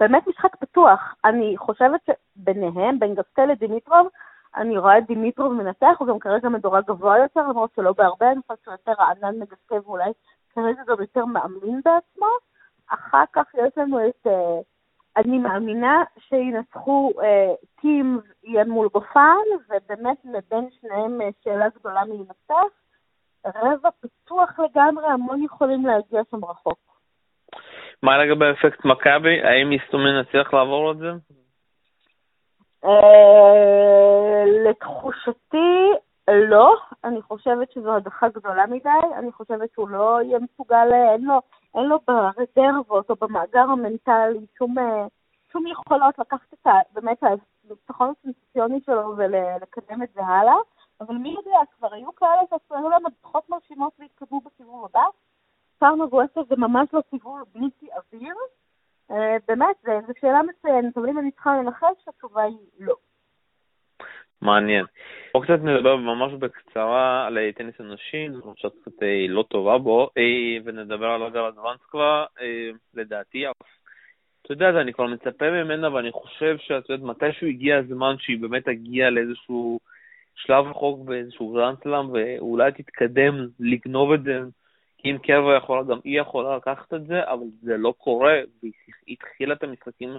באמת משחק פתוח. אני חושבת שביניהם, בין גסטה לדימיטרוב, אני רואה את דימיטרוב מנצח, הוא גם כרגע מדורג גבוה יותר, למרות שלא בהרבה, אני חושבת שהוא יותר רענן מגסטה ואולי כרגע גם יותר מאמין בעצמו. אחר כך יש לנו את, uh, אני מאמינה שינצחו טים uh, יהיה מול גופן, ובאמת מבין שניהם uh, שאלה גדולה מלנצח. רבע פתוח לגמרי, המון יכולים להגיע שם רחוק. מה לגבי אפקט מכבי? האם איסטומן יצליח לעבור את זה? לתחושתי, לא, אני חושבת שזו הדחה גדולה מדי, אני חושבת שהוא לא יהיה מסוגל, אין לו, אין לו ברזרבות או במאגר המנטלי שום, שום יכולות לקחת את ה... באמת הביטחון הסנסיציוני שלו ולקדם את זה הלאה, אבל מי יודע, כבר היו כאלה שעשו להם הדחות מרשימות והתקדמו בסיבוב הבא. פרנו גואסה זה ממש לא סיבוב בלתי אוויר. באמת, זו שאלה מצוינת, אבל אם אני צריכה לנחש, התשובה היא לא. מעניין. בואו קצת נדבר ממש בקצרה על טניס הנשים, זו חושבת קצת לא טובה בו, ונדבר על אגר אדוונסקווה, לדעתי, אתה יודע, אני כבר מצפה ממנה, ואני חושב שאת יודעת, מתישהו הגיע הזמן שהיא באמת תגיע לאיזשהו שלב רחוק באיזשהו גרנדסלאם, ואולי תתקדם לגנוב את זה, כי אם קרבה יכולה, גם היא יכולה לקחת את זה, אבל זה לא קורה, והיא התחילה את המשחקים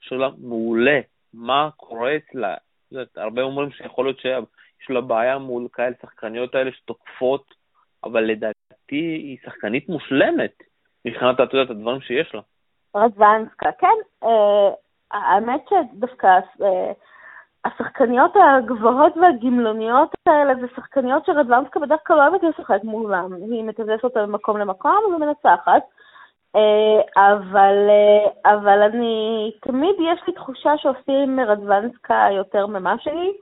שלה מעולה. מה קורה אצלה? יודעת, הרבה אומרים שיכול להיות שיש לה בעיה מול כאלה שחקניות האלה שתוקפות, אבל לדעתי היא שחקנית מושלמת מבחינת, את יודעת, הדברים שיש לה. רזבנסקה, כן. אה, האמת שדווקא אה, השחקניות הגבוהות והגמלוניות האלה זה שחקניות שרדוונסקה בדרך כלל לא אוהבת לשחק מולם. היא מתזזת אותה ממקום למקום ומנצחת. אה, אבל, אה, אבל אני, תמיד יש לי תחושה שעושים מרדוונסקה יותר ממה שהיא,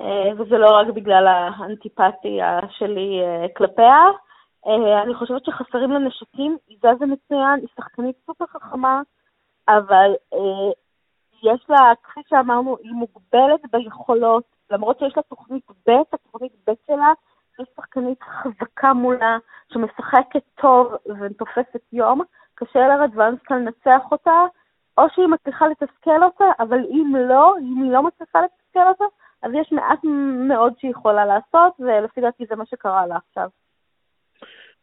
אה, וזה לא רק בגלל האנטיפתיה שלי כלפיה. אני חושבת שחסרים לה נשקים, היא זזה מצוין, היא שחקנית סופר חכמה, אבל יש לה, כפי שאמרנו, היא מוגבלת ביכולות, למרות שיש לה תוכנית ב', התוכנית ב' שלה, יש שחקנית חזקה מולה, שמשחקת טוב ותופסת יום, קשה לרדוונסקה לנצח אותה, או שהיא מצליחה לתסכל אותה, אבל אם לא, אם היא לא מצליחה לתסכל אותה, אז יש מעט מאוד שהיא יכולה לעשות, ולפי דעתי זה מה שקרה לה עכשיו.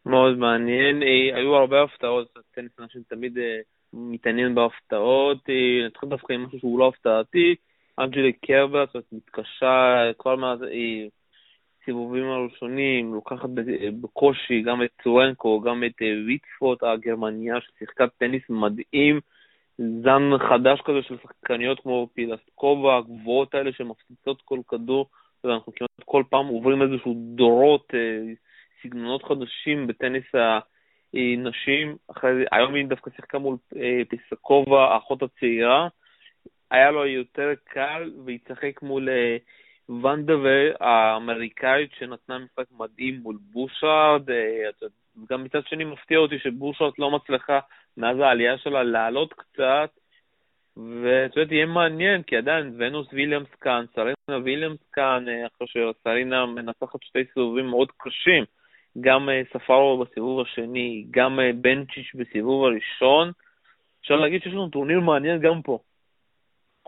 מאוד מעניין, אה, היו הרבה הפתעות, טניס אנשים תמיד אה, מתעניין בהפתעות, אה, נתחיל דווקא עם משהו שהוא לא הפתעתי, אנג'לי קרברט, מתקשה כבר מאז הסיבובים הראשונים, לוקחת בקושי גם את צורנקו, גם את ויטפוט הגרמניה, ששיחקה טניס מדהים, זן חדש כזה של שחקניות כמו פילסקובה, הגבוהות האלה שמפציצות כל כדור, ואנחנו כמעט כל פעם עוברים איזשהו דורות, סגנונות חדשים בטניס הנשים. אחרי, היום היא דווקא שיחקה מול פיסקובה, האחות הצעירה. היה לו יותר קל, והיא תשחק מול ונדווה האמריקאית שנתנה משחק מדהים מול בושארד, אה, גם מצד שני מפתיע אותי שבושארד לא מצליחה מאז העלייה שלה לעלות קצת, ואת יודעת, יהיה מעניין, כי עדיין ונוס ויליאמס כאן, סרינה ויליאמס כאן, אה, אחרי שסרינה מנצחת שתי סיבובים מאוד קשים, גם אה, ספרו בסיבוב השני, גם בנצ'יש בסיבוב הראשון, אפשר להגיד שיש לנו טורניר מעניין גם פה.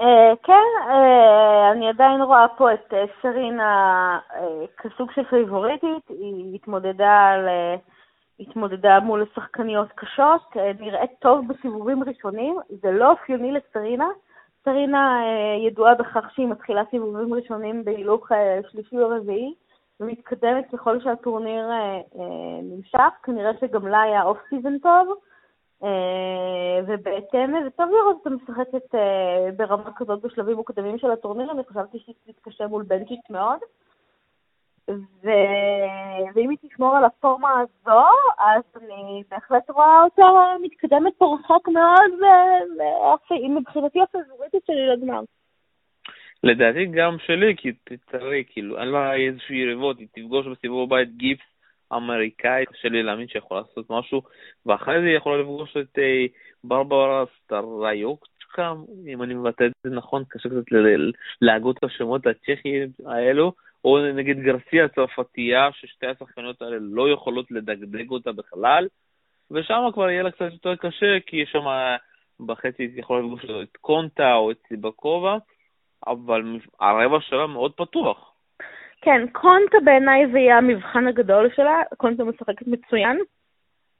אה, כן, אה, אני עדיין רואה פה את אה, סרינה כסוג של פייבוריטית, היא התמודדה, על, התמודדה מול שחקניות קשות, נראית טוב בסיבובים ראשונים, זה לא אופייני לסרינה. סרינה ידועה בכך שהיא מתחילה סיבובים ראשונים בהילוך שלישי או רביעי, ומתקדמת ככל שהטורניר נמשך, כנראה שגם לה היה off season טוב. אה, ובהתאם, זה טוב לראות אותה משחקת אה, ברמה כזאת בשלבים מוקדמים של הטורניר, אני חשבתי שהיא תתקשה מול בנצ'יט מאוד. ו... ואם היא תשמור על הפורמה הזו, אז אני בהחלט רואה אותה מתקדמת פה רחוק מאוד, והיא מבחינתי הפזוריטית שלי לגמר. לדעתי גם שלי, כי תראי, כאילו, אין לה איזושהי יריבות, היא תפגוש בסיבוב הבית גיפס אמריקאי, קשה לי להאמין שיכול לעשות משהו, ואחרי זה היא יכולה לפגוש את אה, ברברה סטריוקצ'קה, אם אני מבטא את זה נכון, קשה קצת להגות את השמות הצ'כיים האלו, או נגיד גרסיה הצרפתייה, ששתי השחקניות האלה לא יכולות לדגדג אותה בכלל, ושם כבר יהיה לה קצת יותר קשה, כי יש שם בחצי יכולה לפגוש את קונטה או את סיבקובה, אבל הרבע שלה מאוד פתוח. כן, קונטה בעיניי זה יהיה המבחן הגדול שלה, קונטה משחקת מצוין,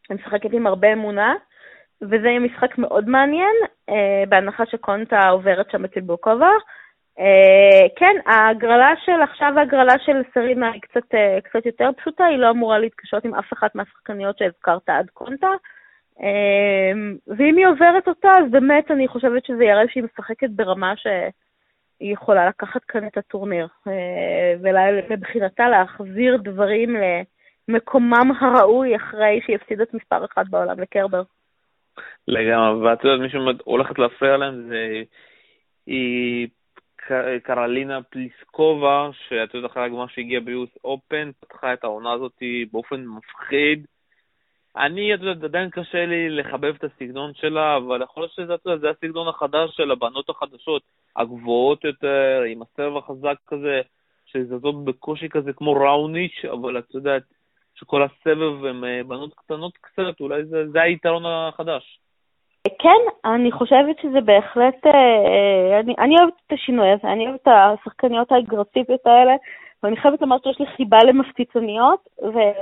היא משחקת עם הרבה אמונה, וזה יהיה משחק מאוד מעניין, אה, בהנחה שקונטה עוברת שם אצל בוקובה. אה, כן, ההגרלה של, עכשיו ההגרלה של סרינה היא קצת, אה, קצת יותר פשוטה, היא לא אמורה להתקשות עם אף אחת מהשחקניות שהזכרת עד קונטה. אה, ואם היא עוברת אותה, אז באמת אני חושבת שזה יראה שהיא משחקת ברמה ש... היא יכולה לקחת כאן את הטורניר, אה, ומבחינתה להחזיר דברים למקומם הראוי אחרי שהיא הפסידה את מספר אחת בעולם לקרבר. לגמרי, ואת יודעת, מישהו הולכת להפריע להם זה היא קרלינה פליסקובה, שאת יודעת, אחרי הגמר שהגיעה ביוס אופן, פתחה את העונה הזאת באופן מפחיד. אני, את יודעת, עדיין קשה לי לחבב את הסגנון שלה, אבל יכול להיות שזה, זה הסגנון החדש של הבנות החדשות, הגבוהות יותר, עם הסרב החזק כזה, שזזות בקושי כזה כמו ראוניץ', אבל את יודעת, שכל הסבב הם אה, בנות קטנות קצת, אולי זה, זה היתרון החדש. כן, אני חושבת שזה בהחלט, אה, אה, אני, אני אוהבת את השינוי הזה, אני אוהבת את השחקניות האגרסיביות האלה, ואני חייבת לומר שיש לי חיבה למפציצניות,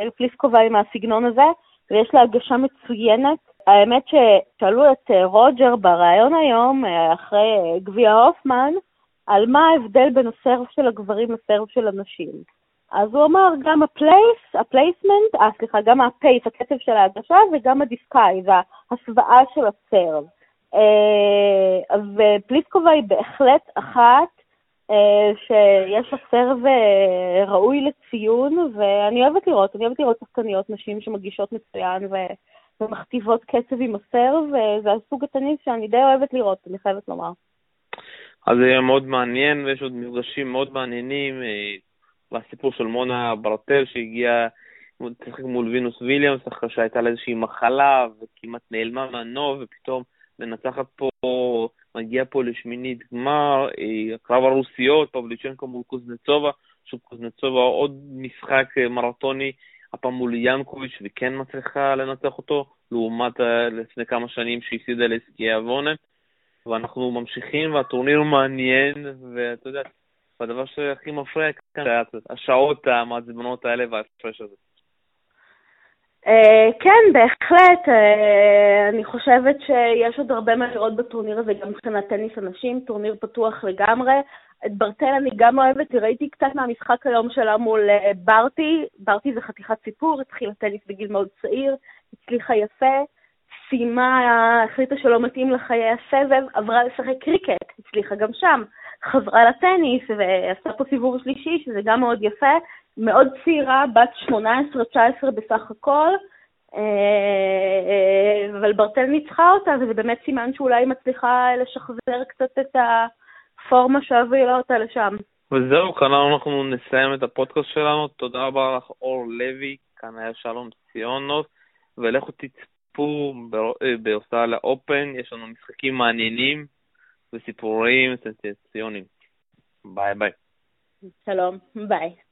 ופליסקובה עם הסגנון הזה. ויש לה הגשה מצוינת. האמת ששאלו את אה, רוג'ר בריאיון היום, אה, אחרי אה, גביע הופמן, על מה ההבדל בין ה serve של הגברים ל serve של הנשים. אז הוא אמר, גם ה place, ה placement, אה, סליחה, גם ה pace, הקצב של ההגשה, וגם ה disguise, וההסוואה של ה serve. ופליסקובה היא בהחלט אחת שיש לה serve ראוי לציון, ואני אוהבת לראות, אני אוהבת לראות שחקניות נשים שמגישות מצוין. ומכתיבות קצב עם הסרב, וזה הסוג הטניס שאני די אוהבת לראות, אני חייבת לומר. אז זה יהיה מאוד מעניין, ויש עוד מפגשים מאוד מעניינים, אה, והסיפור של מונה ברטל שהגיעה, לשחק מול וינוס ויליאמס, אחרי שהייתה לה איזושהי מחלה, וכמעט נעלמה מהנוב, ופתאום מנצחת פה מגיע פה לשמינית גמר, אה, הקרב הרוסיות, פבליצ'נקו מול קוזנצובה, שוב קוזנצובה עוד משחק אה, מרתוני, הפעם מול ינקוביץ' וכן מצליחה לנצח אותו, לעומת אה, לפני כמה שנים שהפסידה לסקי אבונה, ואנחנו ממשיכים והטורניר מעניין, ואתה יודע, והדבר שהכי מפריע כאן השעות המעצבנות האלה וההפרש הזה. Uh, כן, בהחלט. Uh, אני חושבת שיש עוד הרבה מה לראות בטורניר הזה, גם מבחינת טניס אנשים, טורניר פתוח לגמרי. את ברטל אני גם אוהבת, ראיתי קצת מהמשחק היום שלה מול uh, ברטי. ברטי זה חתיכת סיפור, התחילה טניס בגיל מאוד צעיר, הצליחה יפה, סיימה, החליטה שלא מתאים לחיי הסבב, עברה לשחק קריקט, הצליחה גם שם. חזרה לטניס ועשתה פה סיבוב שלישי, שזה גם מאוד יפה. מאוד צעירה, בת 18-19 בסך הכל, אה, אה, אבל ברטל ניצחה אותה, וזה באמת סימן שאולי היא מצליחה לשחזר קצת את הפורמה שהובילה אותה לשם. וזהו, כאן אנחנו נסיים את הפודקאסט שלנו. תודה רבה לך, אור לוי, כאן היה שלום ציונות, ולכו תצפו באוסטרליה Open, יש לנו משחקים מעניינים וסיפורים סנסציוניים. ביי ביי. שלום, ביי.